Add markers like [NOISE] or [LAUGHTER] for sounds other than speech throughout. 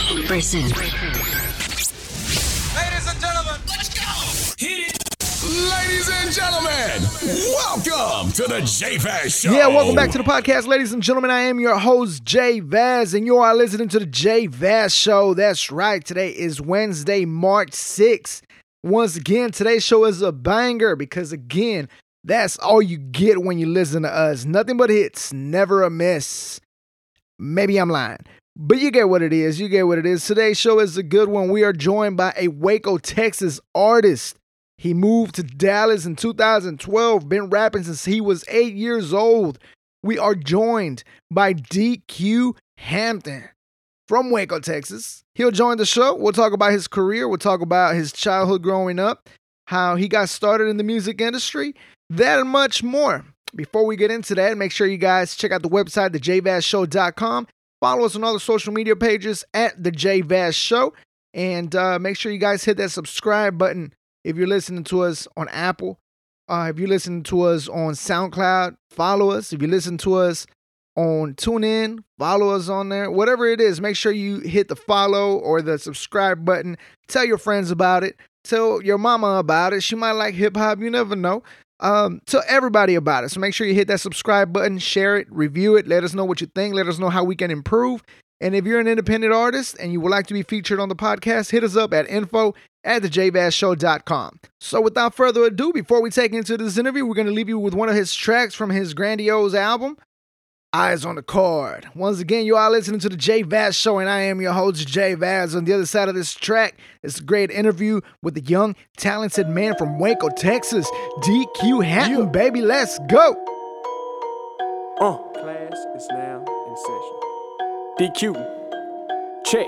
Present. Ladies and gentlemen, let's go. Hit it. Ladies and gentlemen, welcome to the J Vaz Show. Yeah, welcome back to the podcast, ladies and gentlemen. I am your host, J Vaz, and you are listening to the J Vaz Show. That's right. Today is Wednesday, March 6th. Once again, today's show is a banger because, again, that's all you get when you listen to us. Nothing but hits, never a miss. Maybe I'm lying. But you get what it is. You get what it is. Today's show is a good one. We are joined by a Waco, Texas artist. He moved to Dallas in 2012, been rapping since he was eight years old. We are joined by DQ Hampton from Waco, Texas. He'll join the show. We'll talk about his career. We'll talk about his childhood growing up, how he got started in the music industry, that and much more. Before we get into that, make sure you guys check out the website, thejvazshow.com. Follow us on all the social media pages at the J Vaz Show. And uh, make sure you guys hit that subscribe button if you're listening to us on Apple. Uh, if you're listening to us on SoundCloud, follow us. If you listen to us on TuneIn, follow us on there. Whatever it is, make sure you hit the follow or the subscribe button. Tell your friends about it. Tell your mama about it. She might like hip hop. You never know. Um, tell everybody about it. So make sure you hit that subscribe button, share it, review it. Let us know what you think. Let us know how we can improve. And if you're an independent artist and you would like to be featured on the podcast, hit us up at info at thejvazshow.com. So without further ado, before we take into this interview, we're going to leave you with one of his tracks from his grandiose album, Eyes on the Card. Once again, you are listening to the J Vaz Show, and I am your host, J Vaz. On the other side of this track, it's a great interview with a young, talented man from Waco, Texas, DQ Hampton, baby. Let's go. Uh, class is now in session. DQ, check.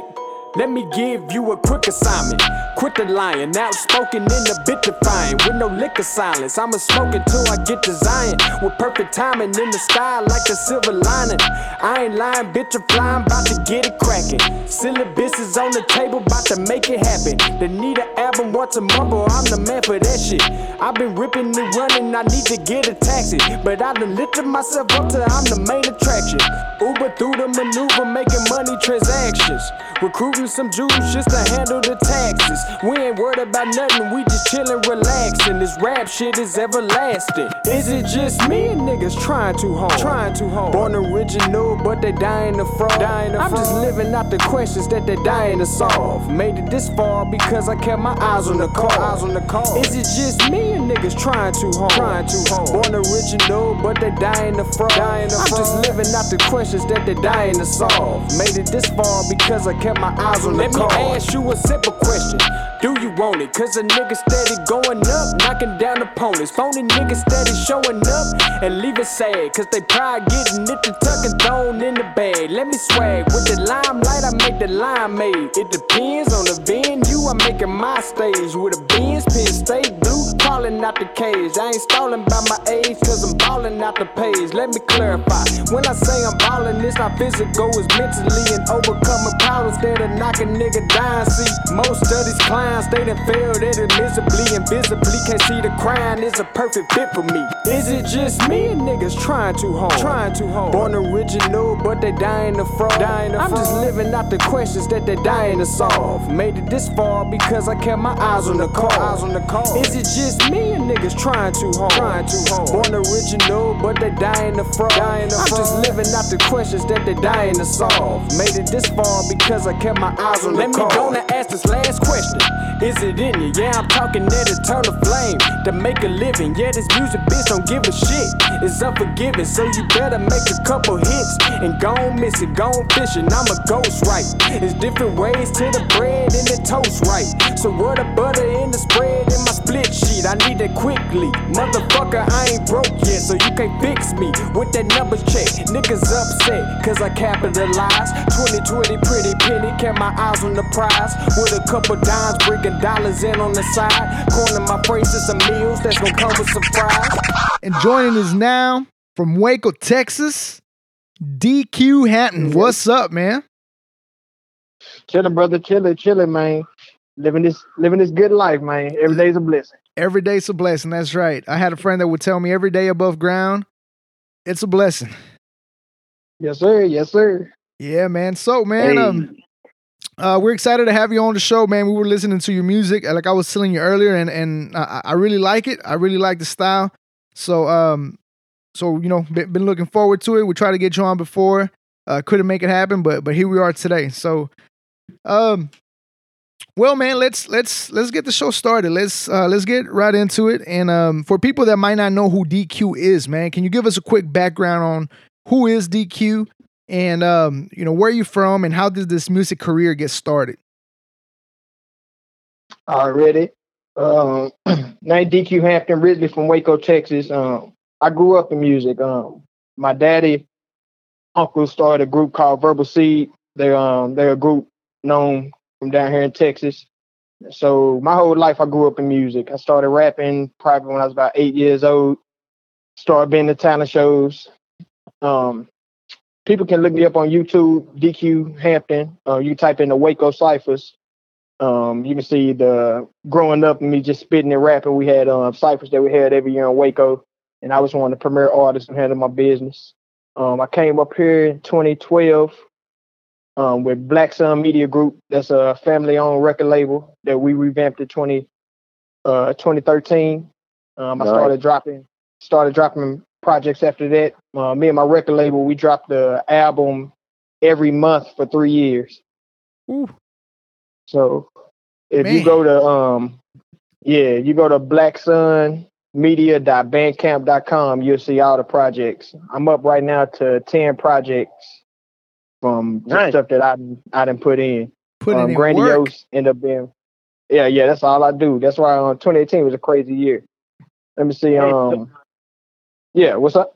Let me give you a quick assignment. Quit the lying, outspoken in the bit defiant. With no liquor silence, I'ma smoke until I get to Zion. With perfect timing in the sky like the silver lining. I ain't lying, bitch, I'm flying, bout to get it cracking. Syllabus is on the table, bout to make it happen. The need an album once a or I'm the man for that shit. I've been ripping and running, I need to get a taxi. But I done lifted myself up till I'm the main attraction. Uber through the maneuver, making money transactions. Recruiting some Jews just to handle the taxes. We ain't worried about nothing, we just chillin', relaxing. This rap shit is everlasting. Is it just me and niggas trying too hard? Trying too hard. Born original, but they dying to fraud. Dying to I'm fraud. just living out the questions that they dying to solve. Made it this far because I kept my eyes on the call. Eyes on the call. Is it just me and niggas trying too hard? Trying too hard. Born original, but they dying to fraud. Dying to I'm fraud. just living out the questions that they dying to solve. Made it this far because I kept my eyes on the Let call. me ask you a simple question. Do you want it? Cause a nigga steady going up, knocking down opponents. Phony niggas steady showing up and leave it sad. Cause they pride getting it to tuck and thrown in the bag. Let me swag with the limelight, I make the line made. It depends on the venue, I'm making my stage. With a Benz pin, stay blue, crawling out the cage. I ain't stalling by my age, cause I'm balling out the page. Let me clarify. When I say I'm balling, it's not physical, it's mentally and overcoming problems that are knocking nigga down. See, most of these clowns, they done failed at it miserably and visibly can't see the crime is a perfect fit for me. Is it just me and niggas trying too hard? Trying too hard. Born original, but they dying to fraud. Dying to I'm just living out the questions that they dying to solve. Made it this far because I kept my eyes on the call. Eyes on the call. Is it just me and niggas trying too hard? Trying too hard. Born original, but they dying to fraud. Dying to I'm fraud. just living out the questions that they dying to solve. Made it this far because I kept my eyes on Let the me call. go and ask this last question. Is it in you? Yeah, I'm talking that eternal flame to make a living. Yeah, this music bitch don't give a shit. It's unforgiving, so you better make a couple hits and go on miss it, go on fishing. I'm a ghost, right? It's different ways to the bread and the toast, right? So what the butter in the spread in my split sheet? I need it quickly, motherfucker. I ain't broke yet, so you can't fix me with that numbers check. Niggas upset, cause I capitalized. 2020 pretty penny, kept my eyes on the prize. With a couple dimes, bringing dollars in on the side. Corner my phrases some meals that's gonna come with some fries. And joining us now from Waco, Texas, DQ Hampton. What's up, man? Chilling, brother, chilling, chilling, man. Living this, living this good life, man. Every day's a blessing. Every day's a blessing. That's right. I had a friend that would tell me every day above ground, it's a blessing. Yes, sir. Yes, sir. Yeah, man. So, man, Hey. um, Uh, we're excited to have you on the show, man. We were listening to your music, like I was telling you earlier, and and I, I really like it. I really like the style. So um, so you know, been, been looking forward to it. We tried to get you on before, uh, couldn't make it happen, but but here we are today. So, um, well, man, let's let's let's get the show started. Let's uh, let's get right into it. And um, for people that might not know who DQ is, man, can you give us a quick background on who is DQ and um, you know where are you from and how did this music career get started? i already Um, [CLEARS THROAT] name DQ Hampton, Ridley from Waco, Texas. Um, I grew up in music. Um, my daddy, uncle started a group called Verbal Seed. They're um they're a group known from down here in Texas. So my whole life I grew up in music. I started rapping probably when I was about eight years old. Started being the talent shows. Um, people can look me up on YouTube, DQ Hampton. Uh, you type in the Waco ciphers. Um, you can see the growing up and me just spitting and rapping. We had um, ciphers that we had every year in Waco, and I was one of the premier artists who handled my business. Um, I came up here in 2012 um, with Black Sun Media Group. That's a family-owned record label that we revamped in 20, uh, 2013. Um, I Nice. started dropping started dropping projects after that. Uh, me and my record label, we dropped the album every month for three years. Ooh. So if Man. you go to um yeah, you go to blacksunmedia.bandcamp.com, you'll see all the projects. I'm up right now to 10 projects from Nice. stuff that I I didn't put in. Putting um, in grandiose work. end up being yeah, yeah, that's all I do. That's why um, 2018 was a crazy year. Let me see. Um, yeah, what's up?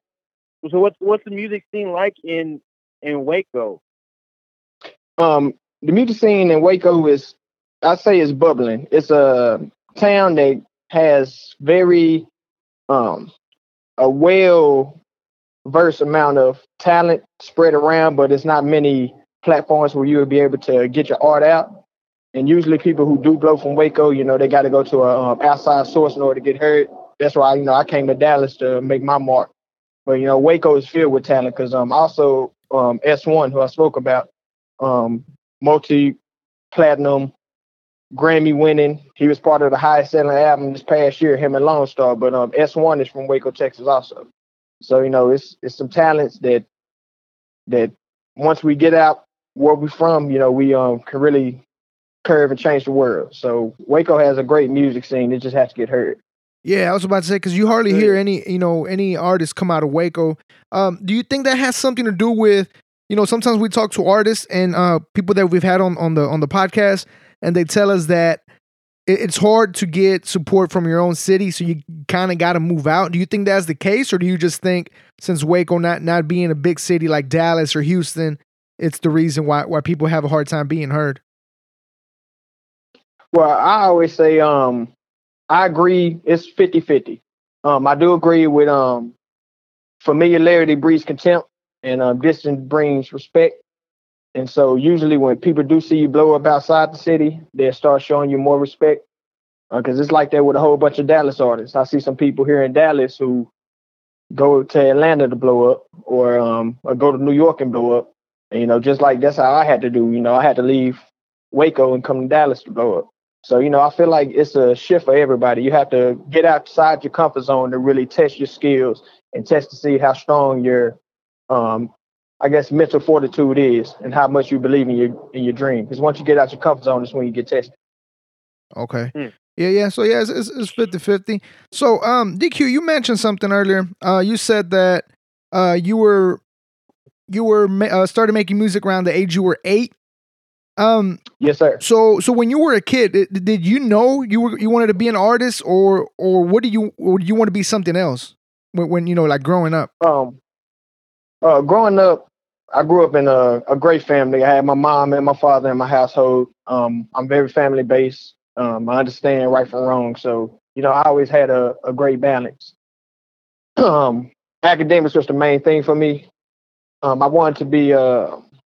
So what's what's the music scene like in in Waco? um the music scene in Waco is I say is bubbling. It's a town that has very um a well versed amount of talent spread around, but it's not many platforms where you would be able to get your art out. And usually people who do blow from Waco, you know, they got to go to a um, outside source in order to get heard. That's why, you know, I came to Dallas to make my mark. But, you know, Waco is filled with talent because um, also um, S1, who I spoke about, um, multi platinum, Grammy winning. He was part of the highest selling album this past year, him and Lone Star. But um, S1 is from Waco, Texas, also. So you know, it's it's some talents that that once we get out where we from, you know, we um can really curve and change the world. So Waco has a great music scene. It just has to get heard. Yeah, I was about to say because you hardly hear any, you know, any artists come out of Waco. Um, do you think that has something to do with, you know, sometimes we talk to artists and uh, people that we've had on on the on the podcast, and they tell us that it, it's hard to get support from your own city, so you kind of got to move out. Do you think that's the case, or do you just think since Waco not not being a big city like Dallas or Houston, it's the reason why why people have a hard time being heard? Well, I always say um I agree it's 50-50. Um I do agree with um familiarity breeds contempt and um distance brings respect. And so usually when people do see you blow up outside the city, they'll start showing you more respect. Because it's like that with a whole bunch of Dallas artists. I see some people here in Dallas who go to Atlanta to blow up or um or go to New York and blow up. And you know, just like that's how I had to do. You know, I had to leave Waco and come to Dallas to blow up. So, you know, I feel like it's a shift for everybody. You have to get outside your comfort zone to really test your skills and test to see how strong your um I guess mental fortitude is and how much you believe in your in your dream. Because once you get out of your comfort zone, is when you get tested. Okay. Hmm. Yeah, yeah. So yeah, it's, it's, it's 50-50. So um DQ, you mentioned something earlier. Uh you said that uh you were you were uh, started making music around the age you were 8. Um Yes, sir. so so when you were a kid, did, did you know you were you wanted to be an artist or or what do you or do you want to be something else when, when you know like growing up? Um uh growing up, I grew up in a, a great family. I had my mom and my father in my household. Um I'm very family based. Um I understand right from wrong. So, you know, I always had a, a great balance. [CLEARS THROAT] Um academics was the main thing for me. Um I wanted to be uh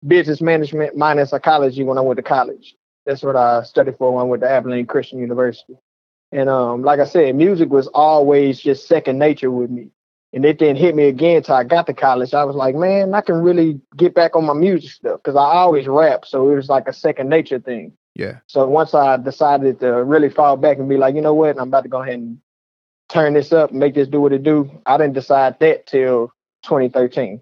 business management minus psychology when I went to college. That's what I studied for when I went to Abilene Christian University. And um, like I said, music was always just second nature with me. and it didn't hit me again until I got to college. I was like, man, I can really get back on my music stuff because I always rap, so it was like a second nature thing. Yeah. So once I decided to really fall back and be like, you know what, I'm about to go ahead and turn this up and make this do what it do. I didn't decide that till 2013.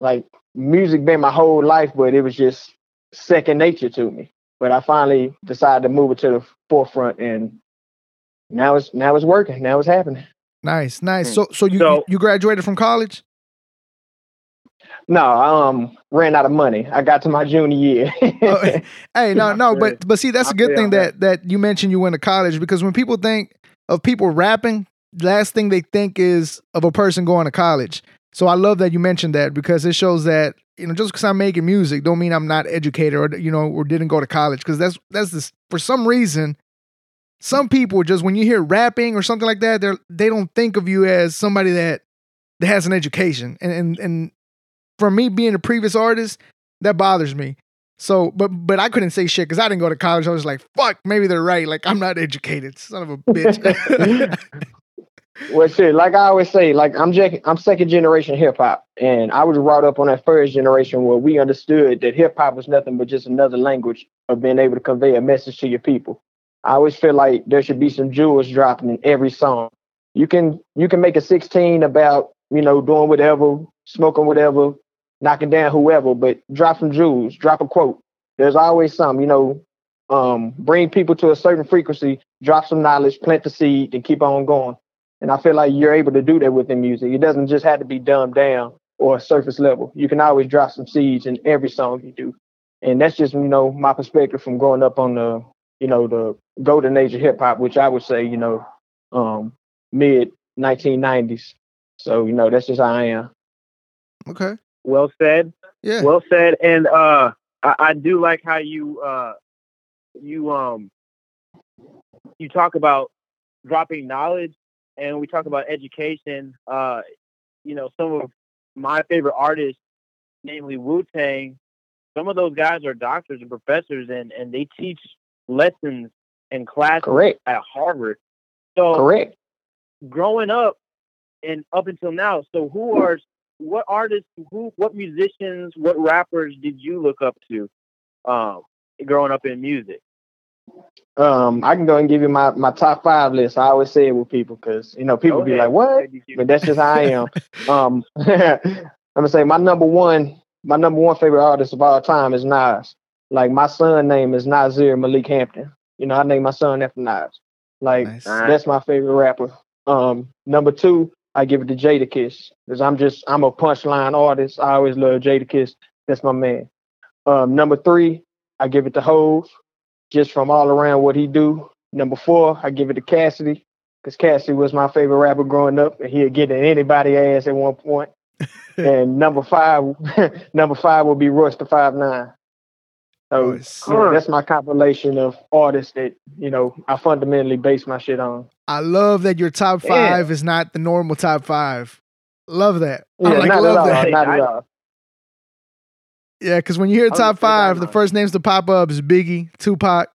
Like music been my whole life, but it was just second nature to me. But I finally decided to move it to the forefront, and now it's now it's working. Now it's happening. Nice, nice. Hmm. So so you So- you graduated from college? No, I um ran out of money. I got to my junior year. Oh, [LAUGHS] hey, no, no, but but see, that's a good thing that. that that you mentioned you went to college because when people think of people rapping, last thing they think is of a person going to college. So I love that you mentioned that because it shows that you know just because I'm making music don't mean I'm not educated or you know or didn't go to college because that's that's this for some reason. Some people just when you hear rapping or something like that, they they don't think of you as somebody that that has an education and and and for me being a previous artist, that bothers me. So, but but I couldn't say shit because I didn't go to college. I was like, fuck, maybe they're right. Like I'm not educated, son of a bitch. [LAUGHS] [LAUGHS] well, shit, like I always say, like I'm jack- I'm second generation hip hop, and I was brought up on that first generation where we understood that hip hop was nothing but just another language of being able to convey a message to your people. I always feel like there should be some jewels dropping in every song. You can you can make a 16 about you know doing whatever, smoking whatever, knocking down whoever, but drop some jewels, drop a quote. There's always some, you know, um, bring people to a certain frequency, drop some knowledge, plant the seed, and keep on going. And I feel like you're able to do that within music. It doesn't just have to be dumbed down or surface level. You can always drop some seeds in every song you do. And that's just, you know, my perspective from growing up on the, you know, the golden age of hip hop, which I would say, you know, um, mid 1990s. So, you know, that's just how I am. okay, Well said. yeah, Well said. And uh, I, I do like how you uh, you um you talk about dropping knowledge, and we talk about education. Uh, you know, some of my favorite artists, namely Wu Tang, some of those guys are doctors and professors, and and they teach lessons and classes Correct. at Harvard. So Correct. growing up and up until now, so who are what artists, who what musicians, what rappers did you look up to um growing up in music? Um, I can go and give you my, my top five list. I always say it with people because you know people be like, "What?" but that's just how I am. [LAUGHS] um, [LAUGHS] I'm gonna say my number one, my number one favorite artist of all time is Nas. Like my son name is Nazir Malik Hampton. You know, I named my son after Nas. Like Nice. that's my favorite rapper. Um, number two, I give it to Jadakiss because I'm just I'm a punchline artist. I always love Jadakiss. That's my man. Um, number three, I give it to Hove, just from all around what he do. Number four, I give it to Cassidy because Cassidy was my favorite rapper growing up, and he'd get in anybody ass at one point. [LAUGHS] and number five, [LAUGHS] number five will be Royce the Five Nine. So Nice. you know, that's my compilation of artists that you know I fundamentally base my shit on. I love that your top Yeah. five is not the normal top five. Love that. Yeah, I'm like, not at love all. that. Not at all. Yeah, because when you hear top five, the first names to pop up is Biggie, Tupac,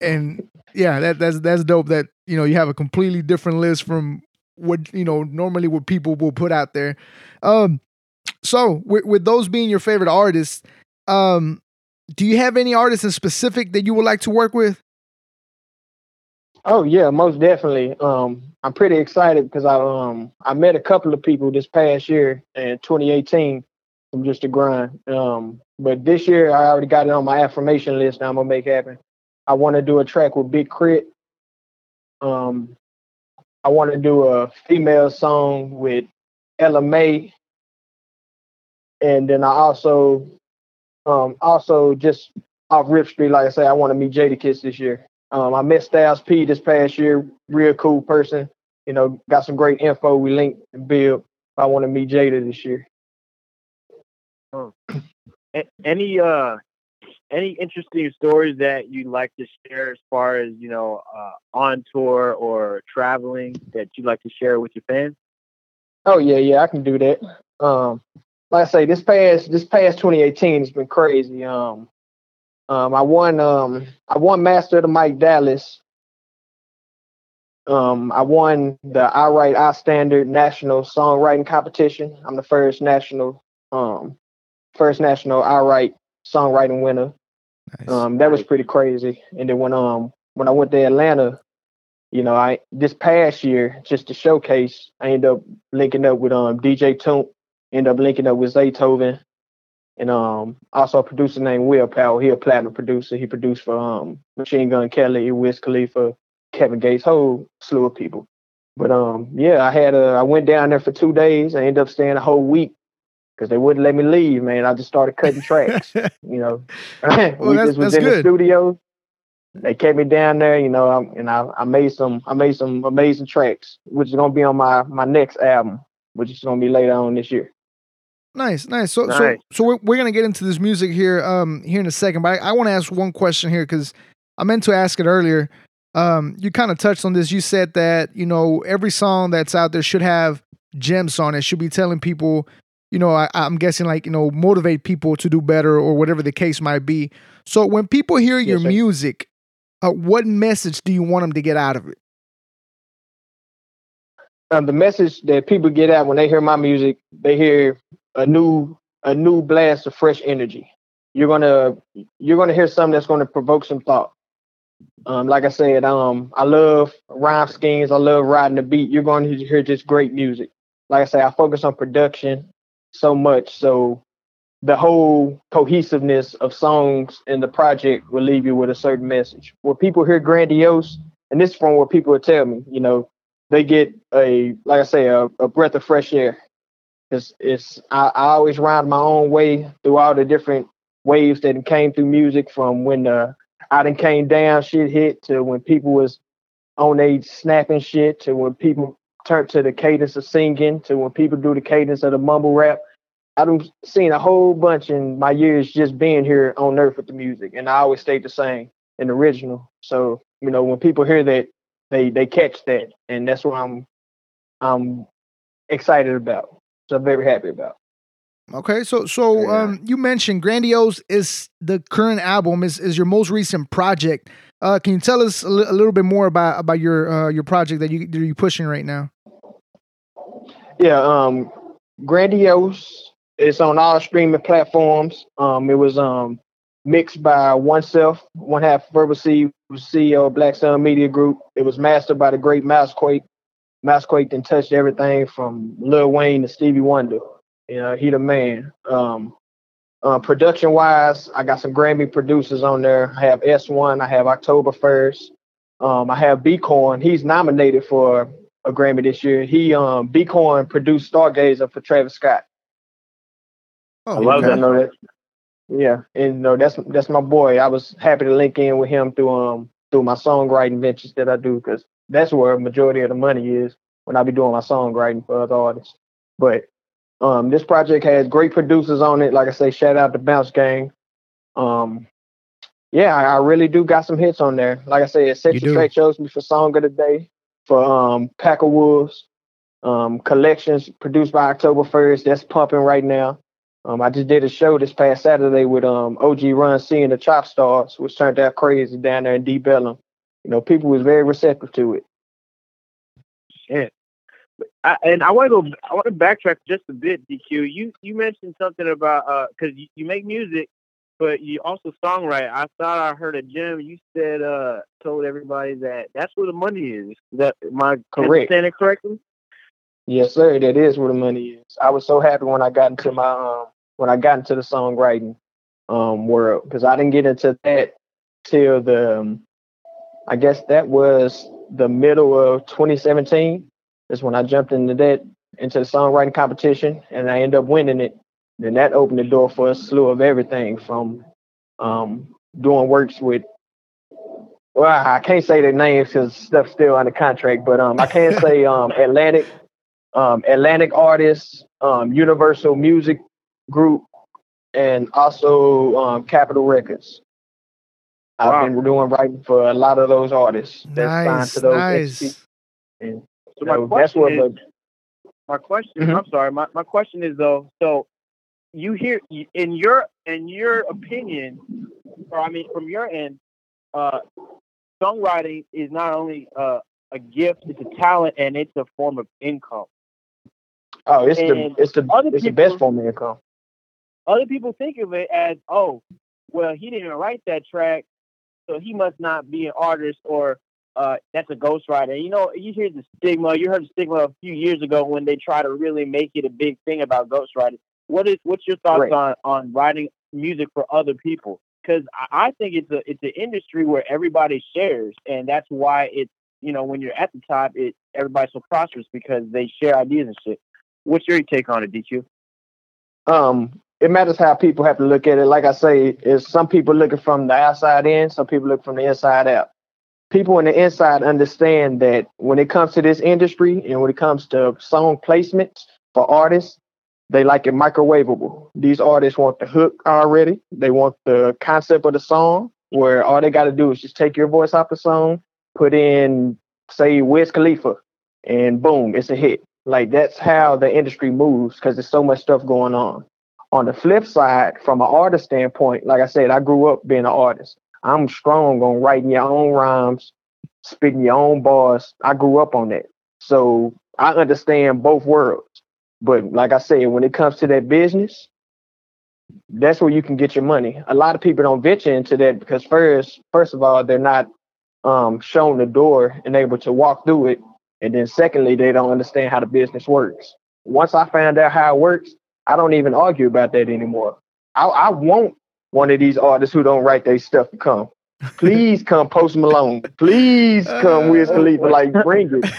and yeah, that that's that's dope. That you know you have a completely different list from what you know normally what people will put out there. Um, so with with those being your favorite artists, um, do you have any artists in specific that you would like to work with? Oh yeah, most definitely. Um, I'm pretty excited because I um I met a couple of people this past year in 2018 just the grind. Um, but this year I already got it on my affirmation list. Now I'm gonna make happen. I want to do a track with Big Crit. Um, I want to do a female song with Ella Mai, and then I also um also just off Rip Street, like I say, I want to meet Jadakiss this year. Um, I met Styles P this past year, real cool person. You know, got some great info. We linked and build. I want to meet Jada this year. A- any uh any interesting stories that you'd like to share as far as you know uh, on tour or traveling that you'd like to share with your fans? Oh yeah, yeah, I can do that. Um, like I say, this past this past 2018 has been crazy. Um, um, I won um I won Master of the Mike Dallas Um, I won the I Write I Standard National Songwriting Competition. I'm the first national, um, first national I Write songwriting winner. Nice. Um, that was pretty crazy. And then when um when I went to Atlanta, you know, I this past year just to showcase, I ended up linking up with um DJ Toomp, ended up linking up with Zaytoven, and um also a producer named Will Powell. He a platinum producer. He produced for um Machine Gun Kelly, Wiz Khalifa, Kevin Gates, whole slew of people. But um yeah, I had a I went down there for two days. I ended up staying a whole week because they wouldn't let me leave, man. I just started cutting tracks. [LAUGHS] you know, Well, [LAUGHS] we that's- just was that's in the good. studio. They kept me down there, you know, and I, I made some I made some amazing tracks, which is gonna be on my my next album, which is gonna be later on this year. Nice, nice. So, so, Nice. so we're, we're gonna get into this music here, um, here in a second. But I, I want to ask one question here because I meant to ask it earlier. Um, you kind of touched on this. You said that you know every song that's out there should have gems on it. Should be telling people, you know, I, I'm guessing like you know motivate people to do better or whatever the case might be. So when people hear your sir. music, uh, what message do you want them to get out of it? um, the message that people get out when they hear my music, they hear a new a new blast of fresh energy. You're gonna you're gonna hear something that's gonna provoke some thought. Um, like I said, um, I love rhyme schemes. I love riding the beat. You're going to hear just great music. Like I say, I focus on production so much, so the whole cohesiveness of songs in the project will leave you with a certain message. Where people hear grandiose, and this is from what people will tell me, you know, they get a like I say a, a breath of fresh air. It's it's I, I always ride my own way through all the different waves that came through music from when the I done came down shit hit to when people was on they snapping shit to when people turned to the cadence of singing to when people do the cadence of the mumble rap. I've seen a whole bunch in my years just being here on earth with the music, and I always stayed the same and original. So you know when people hear that they they catch that, and that's what I'm I'm excited about. So I'm very happy about. Okay, so so Yeah. um, you mentioned "Grandiose" is the current album, is is your most recent project. Uh, can you tell us a, li- a little bit more about about your uh, your project that you that you pushing right now? Yeah, um, grandiose. It's on all streaming platforms. Um, it was um mixed by oneself, one half Verbal C, CEO of Black Sun Media Group. It was mastered by the great Mousequake. Mousequake then touched everything from Lil Wayne to Stevie Wonder. You know, he the man. Um, uh, production wise, I got some Grammy producers on there. I have S1. I have October 1st. Um, I have B Korn. He's nominated for a Grammy this year. He um B Korn produced Stargazer for Travis Scott. Oh, I love I that. that. Yeah, and know that's that's my boy. I was happy to link in with him through um through my songwriting ventures that I do because that's where a majority of the money is when I be doing my songwriting for other artists. But um this project has great producers on it. Like I say, shout out to Bounce Gang. Um yeah, I, I really do got some hits on there. Like I said, do. Track chose me for Song of the Day for um Pack of Wolves. Um collections produced by October 1st. That's pumping right now. Um, I just did a show this past Saturday with um OG Ron C and the Chopstars, which turned out crazy down there in D Bellum. You know, people was very receptive to it. Shit. I, and I want to go. I want to backtrack just a bit, DQ. You you mentioned something about uh because you, you make music, but you also songwrite. I thought I heard a gem. You said uh told everybody that that's where the money is. Is That am I Correct. understanding correctly? Yes, sir. That is where the money is. I was so happy when I got into my um when I got into the songwriting um world because I didn't get into that till the um, I guess that was the middle of 2017. That's when I jumped into that into the songwriting competition and I ended up winning it. Then that opened the door for a slew of everything from um doing works with well, I can't say their names because stuff's still under contract, but um I can [LAUGHS] say um Atlantic um, Atlantic artists, um, Universal Music Group, and also um, Capitol Records. Wow. I've been doing writing for a lot of those artists that's signed Nice, to those nice. entities. And So you my know, that's question what is, the my question. Mhm. I'm sorry. My, my question is though. So you hear in your in your opinion, or I mean from your end, uh, songwriting is not only uh a gift, it's a talent, and it's a form of income. Oh, it's the it's the other it's the best form of income. Other people think of it as, oh, well, he didn't write that track, so he must not be an artist, or uh, that's a ghostwriter. You know, you hear the stigma. You heard the stigma a few years ago when they try to really make it a big thing about ghostwriting. What is what's your thoughts Right. on on writing music for other people? Because I, I think it's a it's an industry where everybody shares, and that's why it's you know when you're at the top, it everybody's so prosperous because they share ideas and shit. What's your take on it, DQ? um it matters how people have to look at it. Like I say, is some people looking from the outside in, some people look from the inside out. People on the inside understand that when it comes to this industry and when it comes to song placements for artists, they like it microwavable. These artists want the hook already. They want the concept of the song where all they got to do is just take your voice off the song, put in, say, Wiz Khalifa, and boom, it's a hit. Like that's how the industry moves because there's so much stuff going on. On the flip side, from an artist standpoint, like I said, I grew up being an artist. I'm strong on writing your own rhymes, spitting your own bars. I grew up on that. So I understand both worlds. But like I said, when it comes to that business, that's where you can get your money. A lot of people don't venture into that because first, first of all, they're not um, shown the door and able to walk through it. And then secondly, they don't understand how the business works. Once I found out how it works, I don't even argue about that anymore. I, I want one of these artists who don't write their stuff to come. Please come Post Malone. Please come Wiz Khalifa. Like [LAUGHS] bring it.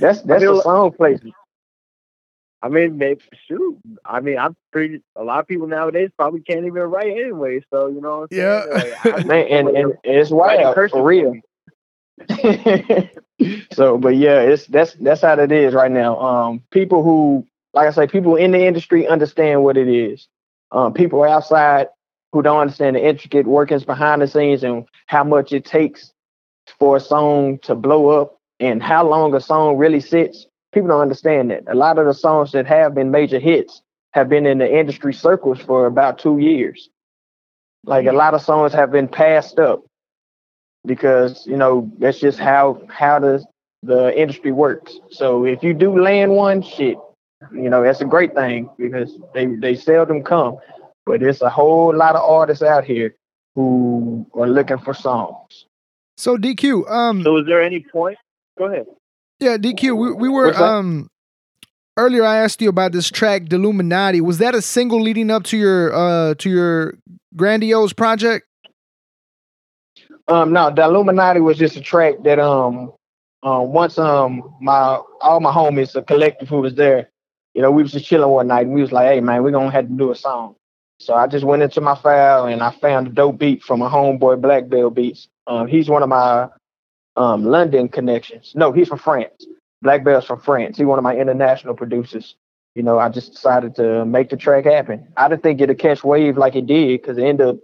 That's that's feel a like- song placement. I mean, maybe shoot. I mean, I'm pretty. A lot of people nowadays probably can't even write anyway. So you know, what I'm Yeah. saying? Like, I- [LAUGHS] Man, and, and it's writing wild cursive for real. [LAUGHS] so, but yeah, it's that's that's how it is right now. Um, people who, like I say, people in the industry understand what it is. Um, people outside who don't understand the intricate workings behind the scenes and how much it takes for a song to blow up and how long a song really sits. People don't understand that. A lot of the songs that have been major hits have been in the industry circles for about two years. Like a lot of songs have been passed up because you know that's just how how the the industry works. So if you do land one, shit, you know that's a great thing because they they seldom come. But there's a whole lot of artists out here who are looking for songs. So DQ, um, so is there any point? Go ahead. yeah, DQ, we, we were um earlier. I asked you about this track, Illuminati. Was that a single leading up to your uh to your grandiose project? Um, no, the Illuminati was just a track that um, um, once um, my all my homies, a collective who was there, you know, we was just chilling one night and we was like, hey man, we're gonna have to do a song. So I just went into my file and I found a dope beat from a homeboy Black Bell Beats. Um, he's one of my um London connections. No, he's from France. Black Bell's from France. He's one of my international producers. You know, I just decided to make the track happen. I didn't think it'd catch wave like it did because it ended up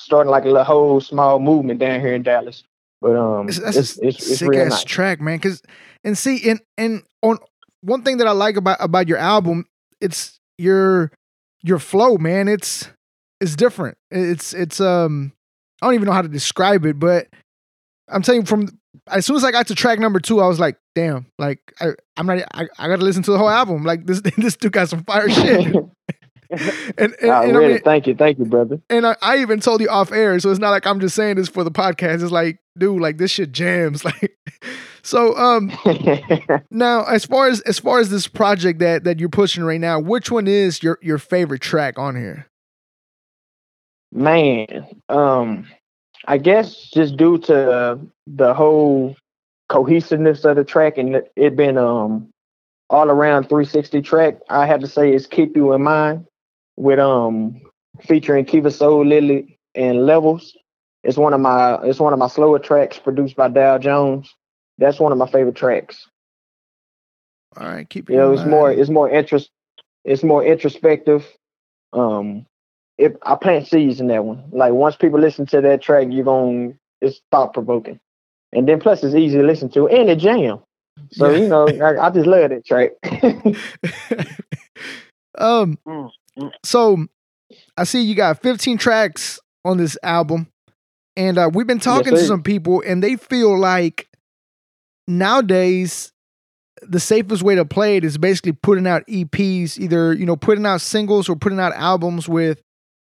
starting like a little whole small movement down here in Dallas. But um, It's- That's it's, a it's, it's sick ass nice. track, man. Cause and see, and and on one thing that I like about about your album, it's your your flow, man. It's it's different. It's it's um I don't even know how to describe it, but I'm telling you from as soon as I got to track number two, I was like, damn, like I, I'm not I, I gotta listen to the whole album. Like this [LAUGHS] this dude got some fire [LAUGHS] shit. [LAUGHS] and and, and I mean, thank you, thank you, brother. and I, I even told you off air, so it's not like I'm just saying this for the podcast. It's like, dude, like this shit jams. Like, so um, now as far as as far as this project that that you're pushing right now, which one is your your favorite track on here? Man, um, I guess just due to the whole cohesiveness of the track and it- been um all around 360 track, I have to say is "Keep You in Mind" with um featuring Kiva Soul, Lily, and Levels. It's one of my it's one of my slower tracks produced by Dow Jones. That's one of my favorite tracks. All right, keep You know, it's mind. more it's more interest it's more introspective. Um it I plant seeds in that one. Like once people listen to that track, you're going it's thought provoking. And then plus it's easy to listen to and it jam. So Yeah. you know, I, I just love that track. [LAUGHS] um, Mm, mm. so I see you got 15 tracks on this album, and uh, we've been talking to some people, and they feel like nowadays the safest way to play it is basically putting out EPs, either you know putting out singles or putting out albums with,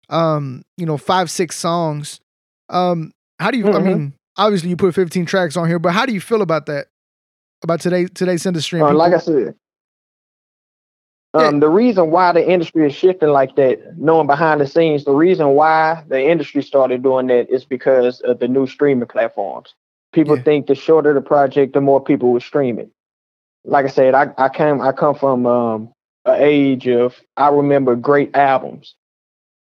um, you know, five six songs. Um, how do you? I Mhm. mean, obviously you put fifteen tracks on here, but how do you feel about that? About today today's industry? Uh, like I said, um, the reason why the industry is shifting like that, knowing behind the scenes, the reason why the industry started doing that is because of the new streaming platforms. People Yeah. think the shorter the project, the more people will stream it. Like I said, I, I came I come from um, an age of I remember great albums.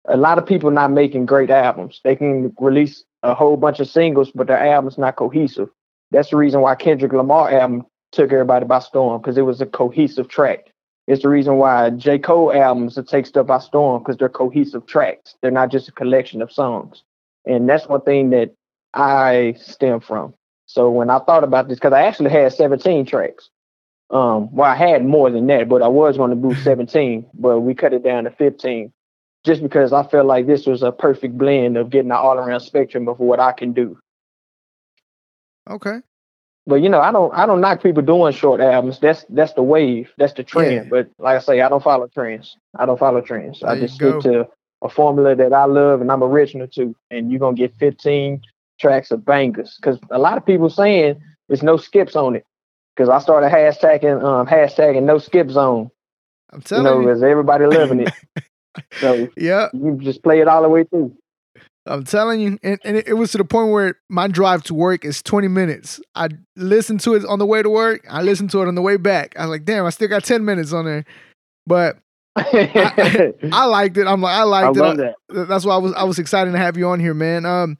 A lot of people not making great albums. They can release a whole bunch of singles, but their album's not cohesive. That's the reason why Kendrick Lamar album took everybody by storm because it was a cohesive track. It's the reason why J. Cole albums take stuff by storm because they're cohesive tracks. They're not just a collection of songs. And that's one thing that I stem from. So when I thought about this, because I actually had 17 tracks. Um, well, I had more than that, but I was going to do [LAUGHS] 17, but we cut it down to 15 just because I felt like this was a perfect blend of getting an all around spectrum of what I can do. okay, But you know, I don't I don't knock people doing short albums. That's that's the wave. That's the trend. Yeah. But like I say, I don't follow trends. I don't follow trends. I There you just go. stick to a formula that I love and I'm original to. And you're gonna get 15 tracks of bangers. Because a lot of people saying there's no skips on it. Because I started hashtagging um hashtagging no skip zone. I'm You telling know, you. because everybody loving it. [LAUGHS] so yeah, you just play it all the way through. I'm telling you, and, and it, it was to the point where my drive to work is 20 minutes. I listened to it on the way to work. I listened to it on the way back. I was like, damn, I still got 10 minutes on there. But I [LAUGHS] liked it. I'm like, I I liked it. love that. That's why I was I was excited to have you on here, man. Um,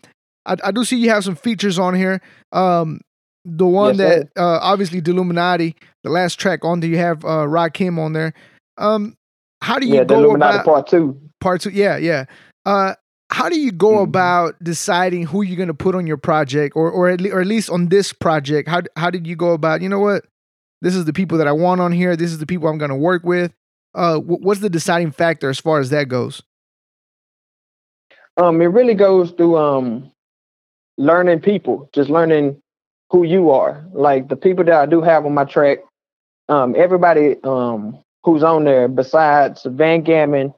I, I do see you have some features on here. Um, the one Yes, that uh, obviously the Illuminati, the last track on there, you have uh, Rakim on there. Um, how do you yeah, go Illuminati about part two. part two? Yeah, yeah. Uh, how do you go Mhm. about deciding who you're gonna put on your project, or or at, le- or at least on this project? How how did you go about? You know what? This is the people that I want on here. This is the people I'm gonna work with. Uh, wh- what's the deciding factor as far as that goes? Um, it really goes through um learning people, just learning who you are. Like the people that I do have on my track, um, everybody um who's on there besides Van Gammon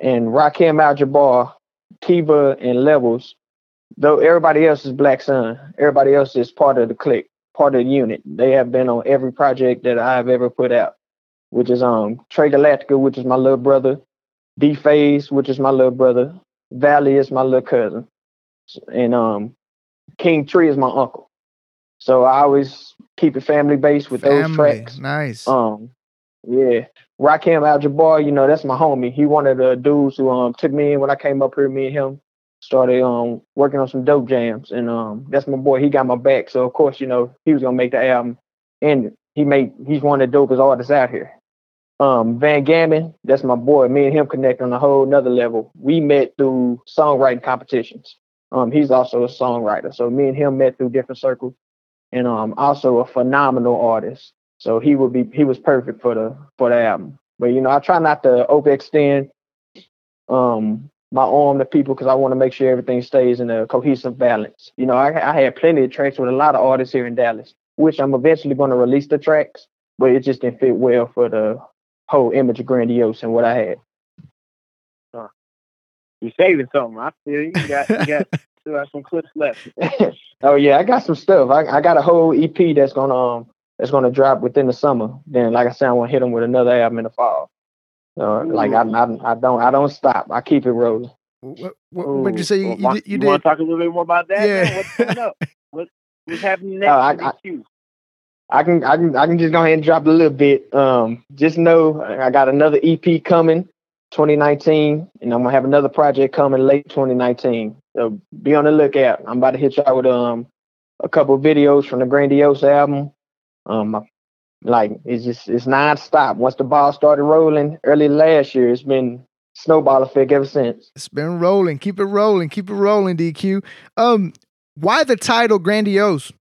and Rakim Al Jabbar, Kiva and Levels, though everybody else is Black Sun. Everybody else is part of the clique, part of the unit. They have been on every project that I've ever put out, which is um Trey Galactica, which is my little brother, D Phase, which is my little brother, Valley is my little cousin, and um, King Tree is my uncle. So I always keep it family based with those Family. tracks. Nice. Um, yeah, Rakim Al Jabbar, you know that's my homie. He one of the dudes who um took me in when I came up here. Me and him started um working on some dope jams, and um that's my boy. He got my back, so of course you know he was gonna make the album, and he made he's one of the dopest artists out here. Um, Van Gammon, that's my boy. Me and him connect on a whole nother level. We met through songwriting competitions. Um, he's also a songwriter, so me and him met through different circles, and um, also a phenomenal artist. So he would be he was perfect for the for the album. But you know, I try not to overextend um my arm to people because I want to make sure everything stays in a cohesive balance. You know, I, I had plenty of tracks with a lot of artists here in Dallas, which I'm eventually going to release the tracks, but it just didn't fit well for the whole image of grandiose and what I had. You're saving something. I feel you. You got you got [LAUGHS] still got some clips left. [LAUGHS] oh yeah, I got some stuff. I, I got a whole EP that's gonna um that's gonna drop within the summer. Then, like I said, I want to hit them with another album in the fall. So, like I, I I don't I don't stop. I keep it rolling. What, what, what'd you say you, Ooh, you, wa- did? You want to talk a little bit more about that? Yeah. What's coming up? [LAUGHS] What, what's happening next? Oh, I- for I- DQ? I can I can I can just go ahead and drop a little bit. Um, just know I got another EP coming, 2019, and I'm gonna have another project coming late 2019. So be on the lookout. I'm about to hit y'all with um a couple of videos from the Grandiose album. Um, like it's just it's non-stop. Once the ball started rolling early last year, it's been snowball effect ever since. it's been rolling. Keep it rolling. Keep it rolling. DQ. Um, why the title grandiose?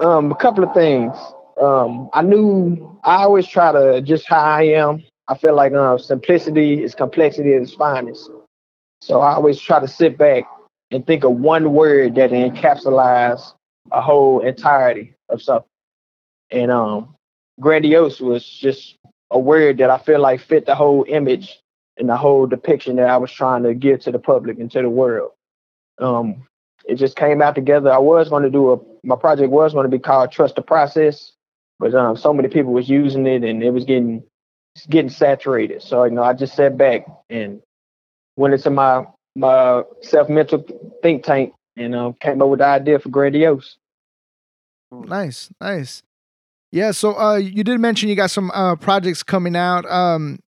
Um, a couple of things. Um, I knew I always try to just how I am. I feel like uh, simplicity is complexity at its finest. So I always try to sit back and think of one word that encapsulates a whole entirety of something. And um, grandiose was just a word that I feel like fit the whole image and the whole depiction that I was trying to give to the public and to the world. Um, it just came out together. I was going to do a my project was going to be called Trust the Process, but um, so many people was using it and it was getting getting saturated. So you know, I just sat back and went into my my self mental think tank and um, came up with the idea for Grandiose. Nice, nice. Yeah, so uh you did mention you got some uh projects coming out. Um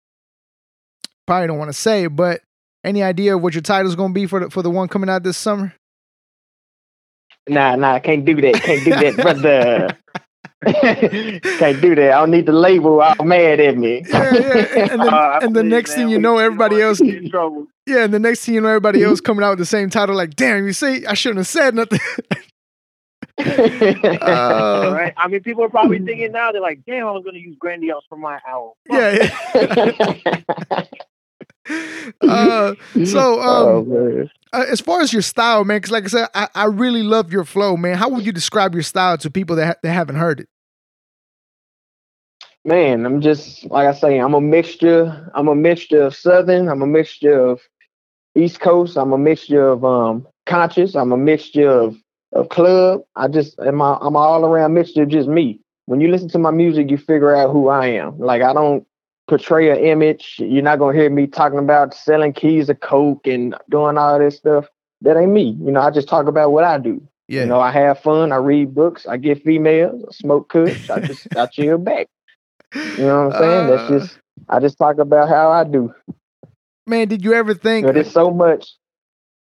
probably don't want to say, but any idea of what your title's gonna be for the for the one coming out this summer? Nah, nah, I can't do that. Can't do that, brother. [LAUGHS] [LAUGHS] can't do that. I don't need the label all mad at me. Yeah, yeah. And, then, Uh, [LAUGHS] and the next man, thing you know, everybody don't else in trouble. Yeah, and the next thing you know, everybody else [LAUGHS] coming out with the same title, like, damn, you see, I shouldn't have said nothing. Uh, right? I mean, people are probably thinking now. They're like, "Damn, I was going to use Grandiose for my album." yeah, yeah. [LAUGHS] Uh, so, [LAUGHS] oh, um, man. uh, as far as your style, man, because like I said, I, I really love your flow, man. How would you describe your style to people that, ha- that haven't heard it? man, I'm just like I say, I'm a mixture. I'm a mixture of Southern. I'm a mixture of East Coast. I'm a mixture of um conscious. I'm a mixture of of club. I just am. A, I'm all around mixture of just me. When you listen to my music, you figure out who I am. Like I don't portray an image. You're not gonna hear me talking about selling keys of coke and doing all this stuff. That ain't me. You know, I just talk about what I do. Yeah. You know, I have fun. I read books. I get females. I smoke [LAUGHS] kush. I just I chill back. You know what I'm saying? Uh. That's just I just talk about how I do. man, did you ever think? It's so much.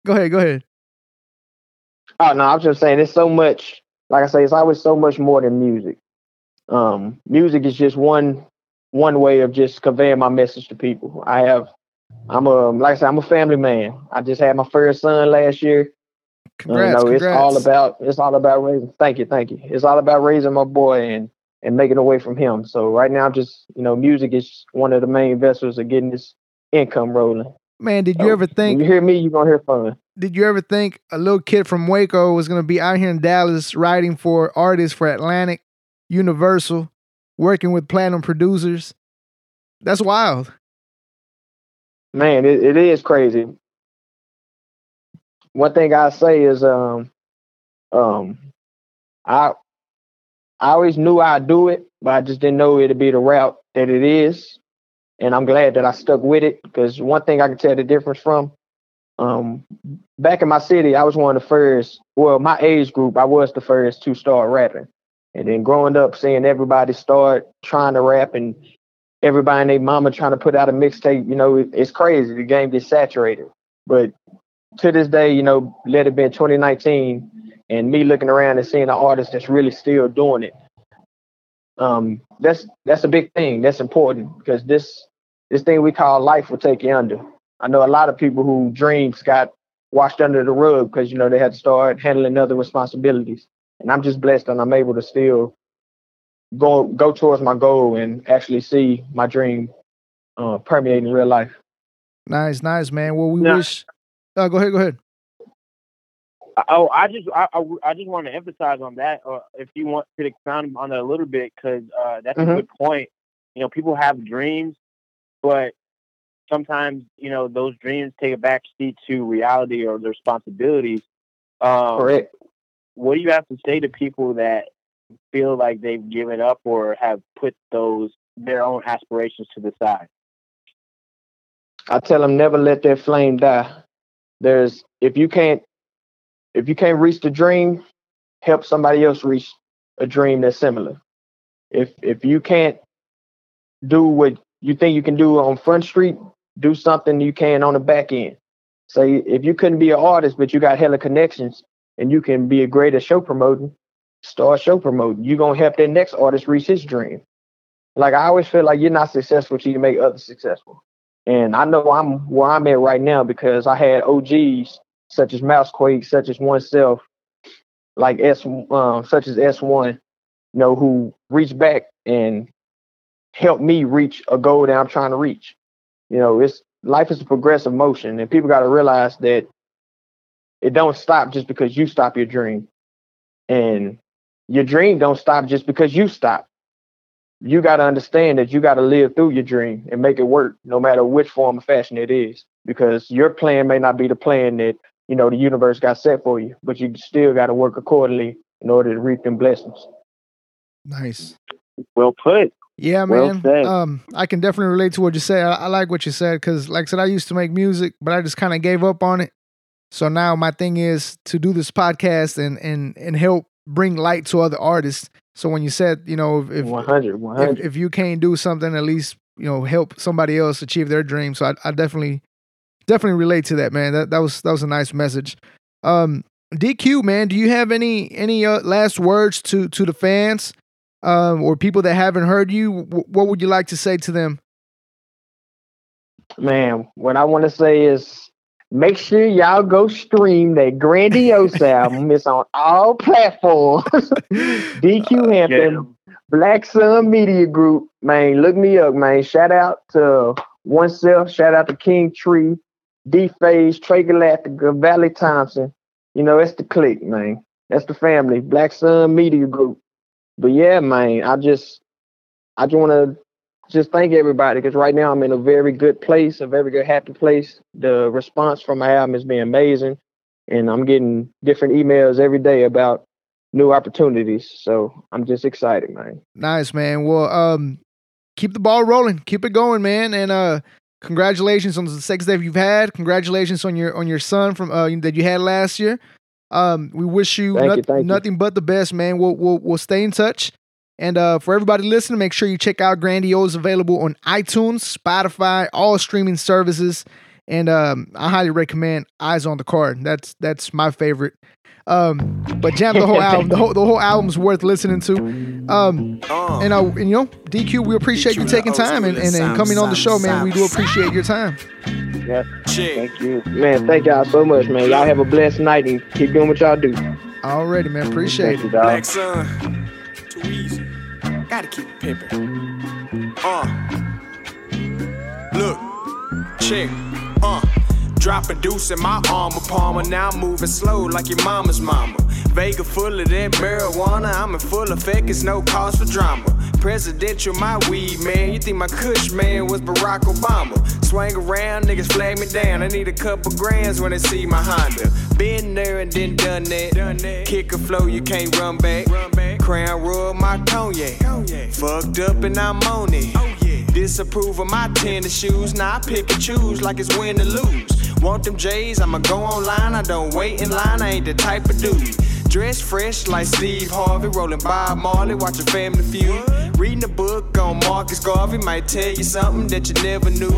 Go ahead, go ahead. Oh no, I'm just saying it's so much. Like I say, it's always so much more than music. Um, music is just one one way of just conveying my message to people. I have, I'm a like I said, I'm a family man. I just had my first son last year. Congrats, you know, congrats. it's all about it's all about raising. Thank you, thank you. It's all about raising my boy and and making away from him. So right now, I'm just you know, music is one of the main vessels of getting this income rolling. man, did you So, ever When think? you hear me, you're gonna hear fun. Did you ever think a little kid from Waco was gonna be out here in Dallas writing for artists for Atlantic, Universal, working with platinum producers? That's wild. Man, it, it is crazy. One thing I say is um um I I always knew I'd do it, but I just didn't know it'd be the route that it is. And I'm glad that I stuck with it because one thing I can tell the difference from um back in my city, I was one of the first, well, my age group, I was the first to start rapping. And then growing up, seeing everybody start trying to rap and everybody and their mama trying to put out a mixtape, you know, it, it's crazy. The game gets saturated. But to this day, you know, let it be 2019 and me looking around and seeing an artist that's really still doing it. Um, that's that's a big thing. That's important because this this thing we call life will take you under. I know a lot of people who dreams got washed under the rug because you know they had to start handling other responsibilities. And I'm just blessed and I'm able to still go go towards my goal and actually see my dream uh, permeate in real life. Nice, nice, man. Well, we Now- wish. Uh, go ahead, go ahead. Oh, I just I, I, I just want to emphasize on that. Uh, if you want to expound on that a little bit, because uh, that's Mhm. a good point. You know, people have dreams, but sometimes you know those dreams take a back seat to reality or the responsibilities. Um, Correct. What do you have to say to people that feel like they've given up or have put those their own aspirations to the side? I tell them never let that flame die. There's if you can't if you can't reach the dream, help somebody else reach a dream that's similar. If if you can't do what you think you can do on Front Street, do something you can on the back end. Say if you couldn't be an artist, but you got hella connections and you can be a great at show promoting, start show promoting. You're gonna help that next artist reach his dream. Like I always feel like you're not successful till you make others successful. And I know I'm where I'm at right now because I had OGs such as Mousequake, such as oneself, like S, um, such as S1, you know, who reached back and helped me reach a goal that I'm trying to reach. You know, it's life is a progressive motion, and people got to realize that it don't stop just because you stop your dream. And your dream don't stop just because you stop. You got to understand that you got to live through your dream and make it work, no matter which form of fashion it is, because your plan may not be the plan that you know the universe got set for you, but you still got to work accordingly in order to reap them blessings. Nice. Well put. Yeah, Well man. said. Um, I can definitely relate to what you said. I, I like what you said because, like I said, I used to make music, but I just kind of gave up on it. So now my thing is to do this podcast and and and help bring light to other artists. So when you said, you know, if if, 100, if, if you can't do something, at least you know help somebody else achieve their dream. So I, I definitely definitely relate to that, man. That that was that was a nice message. Um, DQ, man, do you have any any uh, last words to to the fans? um, or people that haven't heard you, wh- what would you like to say to them? Man, what I want to say is make sure y'all go stream that grandiose [LAUGHS] album. It's on all platforms. [LAUGHS] DQ uh, Hampton, Black Sun Media Group. Man, look me up, man. Shout out to oneself. Shout out to King Tree, D Phase, Trey Galactica, Valley Thompson. You know, it's the clique, man. That's the family. Black Sun Media Group. But yeah, man, I just I just want to just thank everybody because right now I'm in a very good place, a very good happy place. The response from my album has been amazing, and I'm getting different emails every day about new opportunities. So I'm just excited, man. Nice, man. Well, um, keep the ball rolling, keep it going, man, and uh, congratulations on the sex life you've had. Congratulations on your on your son from uh that you had last year. Um, we wish you, Thank you, noth- thank you. nothing but the best, man. We'll we'll we'll stay in touch. And uh, for everybody listening, make sure you check out Grandiose available on iTunes, Spotify, all streaming services. And um, I highly recommend Eyes on the Card. That's that's my favorite. Um, but jam the whole [LAUGHS] album. The whole the whole album's worth listening to. Um, and uh, and you know, DQ, we appreciate you taking time and, and, and coming on the show, man. We do appreciate your time. Yes, Check. thank you, man. Thank y'all so much, man. Y'all have a blessed night and keep doing what y'all do. Already, man. Appreciate Thank you, it. dog. Gotta keep it pimpin'. Uh. Look. Check. Uh. Dropping deuce in my Arnold Palmer. Now I'm moving slow like your mama's mama. Vega full of that marijuana. I'm in full effect. It's no cause for drama. Presidential, my weed man. You think my Kush man was Barack Obama? Swing around, niggas flag me down. I need a couple grands when they see my Honda. Been there and then done that. Done that. Kick a flow, you can't run back. Run back. Crown royal, my cognac. cognac. Fucked up and I'm on it. Oh, yeah. Disapprove of my tennis shoes. Now I pick and choose like it's win or lose. Want them J's? I'ma go online. I don't wait in line. I ain't the type of dude. Dress fresh like Steve Harvey, rolling Bob Marley, watching Family Feud. Reading a book on Marcus Garvey might tell you something that you never knew.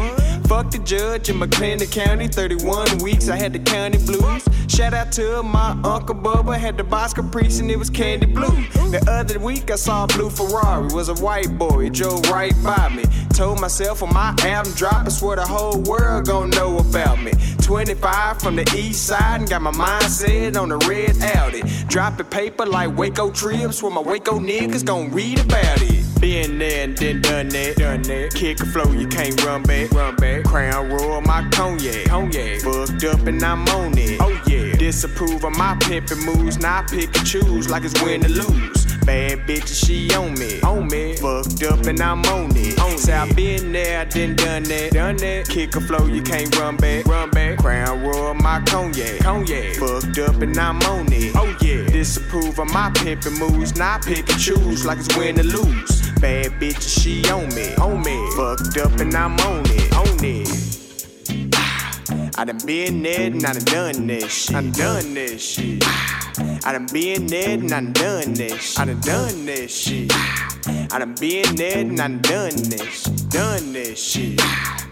Fuck the judge in McLennan County, 31 weeks I had the county blues. Shout out to my uncle Bubba, had the box caprice and it was candy blue. The other week I saw a blue Ferrari, was a white boy, drove right by me. Told myself when my album drop, I swear the whole world gon' know about me. 25 from the east side and got my mind set on the red Audi. Dropping paper like Waco trips where my Waco niggas gon' read about it. Been there and then done that, done that. Kick a flow, you can't run back, run back. Crown royal, my cognac, cognac. Fucked up and I'm on it. Oh yeah. Disapprove of my pimpin' moves, now I pick and choose like it's win or lose. Bad bitch, she on me, on me. Fucked up and I'm on it. On Say I been there, I done done that, done that. Kick a flow, you can't run back, run back. Crown royal, my cognac, cognac. Fucked up and I'm on it. Oh yeah. Disapprove of my pimpin' moves, now I pick and choose like it's win or lose. Bad bitch, she on me, on me. Fucked up and I'm on it, on it. I done been there and I done done this shit. I done done this shit. I done been there and I done done this. I done done this shit. I done been there and I done done this. Done this shit.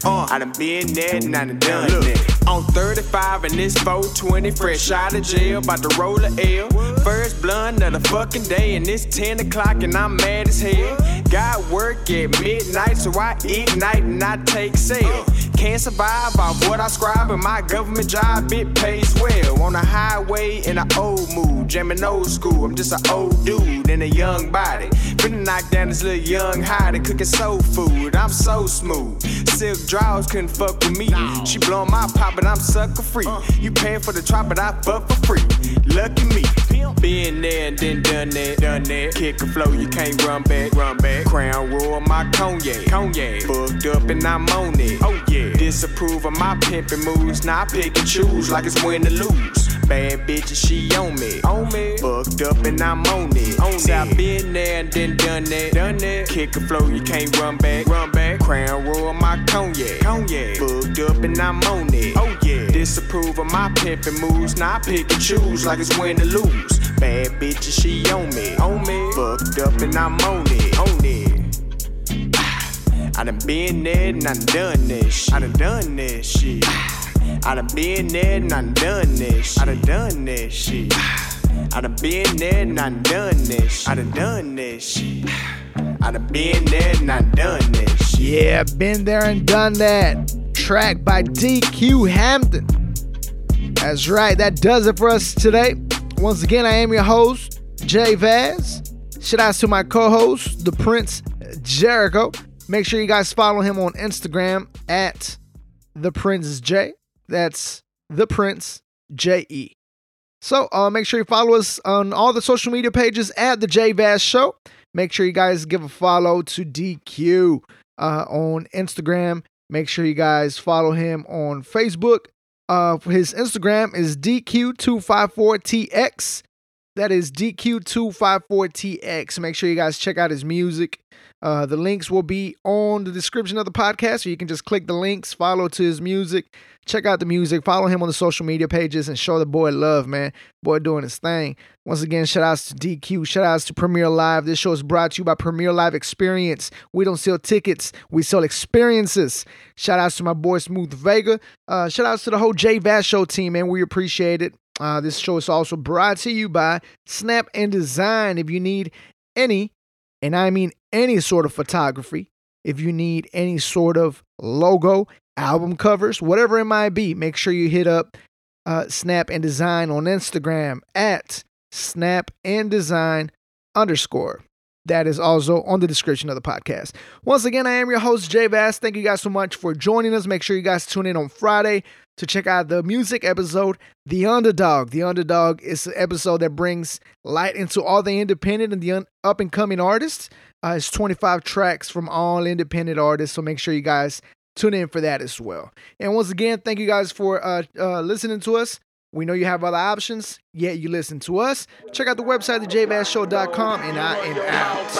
Uh, I done been there and I done done it. On 35 and this 420, fresh out of jail, about to roll a L. First blunt of the fucking day, and it's 10 o'clock and I'm mad as hell. Got work at midnight, so I ignite and I take sail. Can't survive off what I scribe, and my government job, it pays well. On the highway in an old mood, jamming old school. I'm just an old dude, in a young body. Finna knock down this little young hottie, cooking soul food. I'm so smooth. Silk draws couldn't fuck with me. She blowing my pop, but I'm sucker free. You paying for the trap, but I fuck for free. Lucky me. Been there and then done that, done that. Kick a flow, you can't run back, run back. Crown royal, my cognac, cognac. Booked up and I'm on it. Oh yeah. Disapprove of my pimpin' moves. Now I pick and choose like it's win or lose. Bad bitches, she on me, on me. Booked up and I'm on it. On See, I been there and then done that, done that. Kick a flow, you can't run back, run back. Crown royal, my cognac, cognac. Booked up and I'm on it. Oh yeah. Disapprove of my pimpin' moves. Now I pick and choose like it's win or lose. Bad bitches, she on me, on me. Fucked up and I'm on it, on it. I done been there and I done this. I done done this shit. I done been there and I done this. I done done this shit. I done been there and I done this. I done done this shit. I done been there and I done this shit. Yeah, been there and done that. Track by DQ Hampton. That's right, that does it for us today. Once again, I am your host, Jay Vaz. Shout out to my co host, the Prince Jericho. Make sure you guys follow him on Instagram at the Prince J. That's the Prince J E. So uh, make sure you follow us on all the social media pages at the J Vaz Show. Make sure you guys give a follow to DQ uh, on Instagram. Make sure you guys follow him on Facebook. Uh, his Instagram is DQ254TX. That is DQ254TX. Make sure you guys check out his music. Uh, the links will be on the description of the podcast, so you can just click the links, follow to his music, check out the music, follow him on the social media pages, and show the boy love, man. Boy doing his thing. Once again, shout outs to DQ, shout outs to Premier Live. This show is brought to you by Premier Live Experience. We don't sell tickets, we sell experiences. Shout outs to my boy Smooth Vega. Uh, shout outs to the whole J Vaz Show team, man. We appreciate it. Uh, this show is also brought to you by Snap and Design. If you need any, and I mean any sort of photography, if you need any sort of logo, album covers, whatever it might be, make sure you hit up uh, Snap and Design on Instagram at Snap and Design underscore. That is also on the description of the podcast. Once again, I am your host, Jay Vaz. Thank you guys so much for joining us. Make sure you guys tune in on Friday to check out the music episode, The Underdog. The Underdog is an episode that brings light into all the independent and the un- up and coming artists. Uh, it's 25 tracks from all independent artists, so make sure you guys tune in for that as well. And once again, thank you guys for uh, uh, listening to us. We know you have other options, yet you listen to us. Check out the website, thejvazshow.com, and I am out.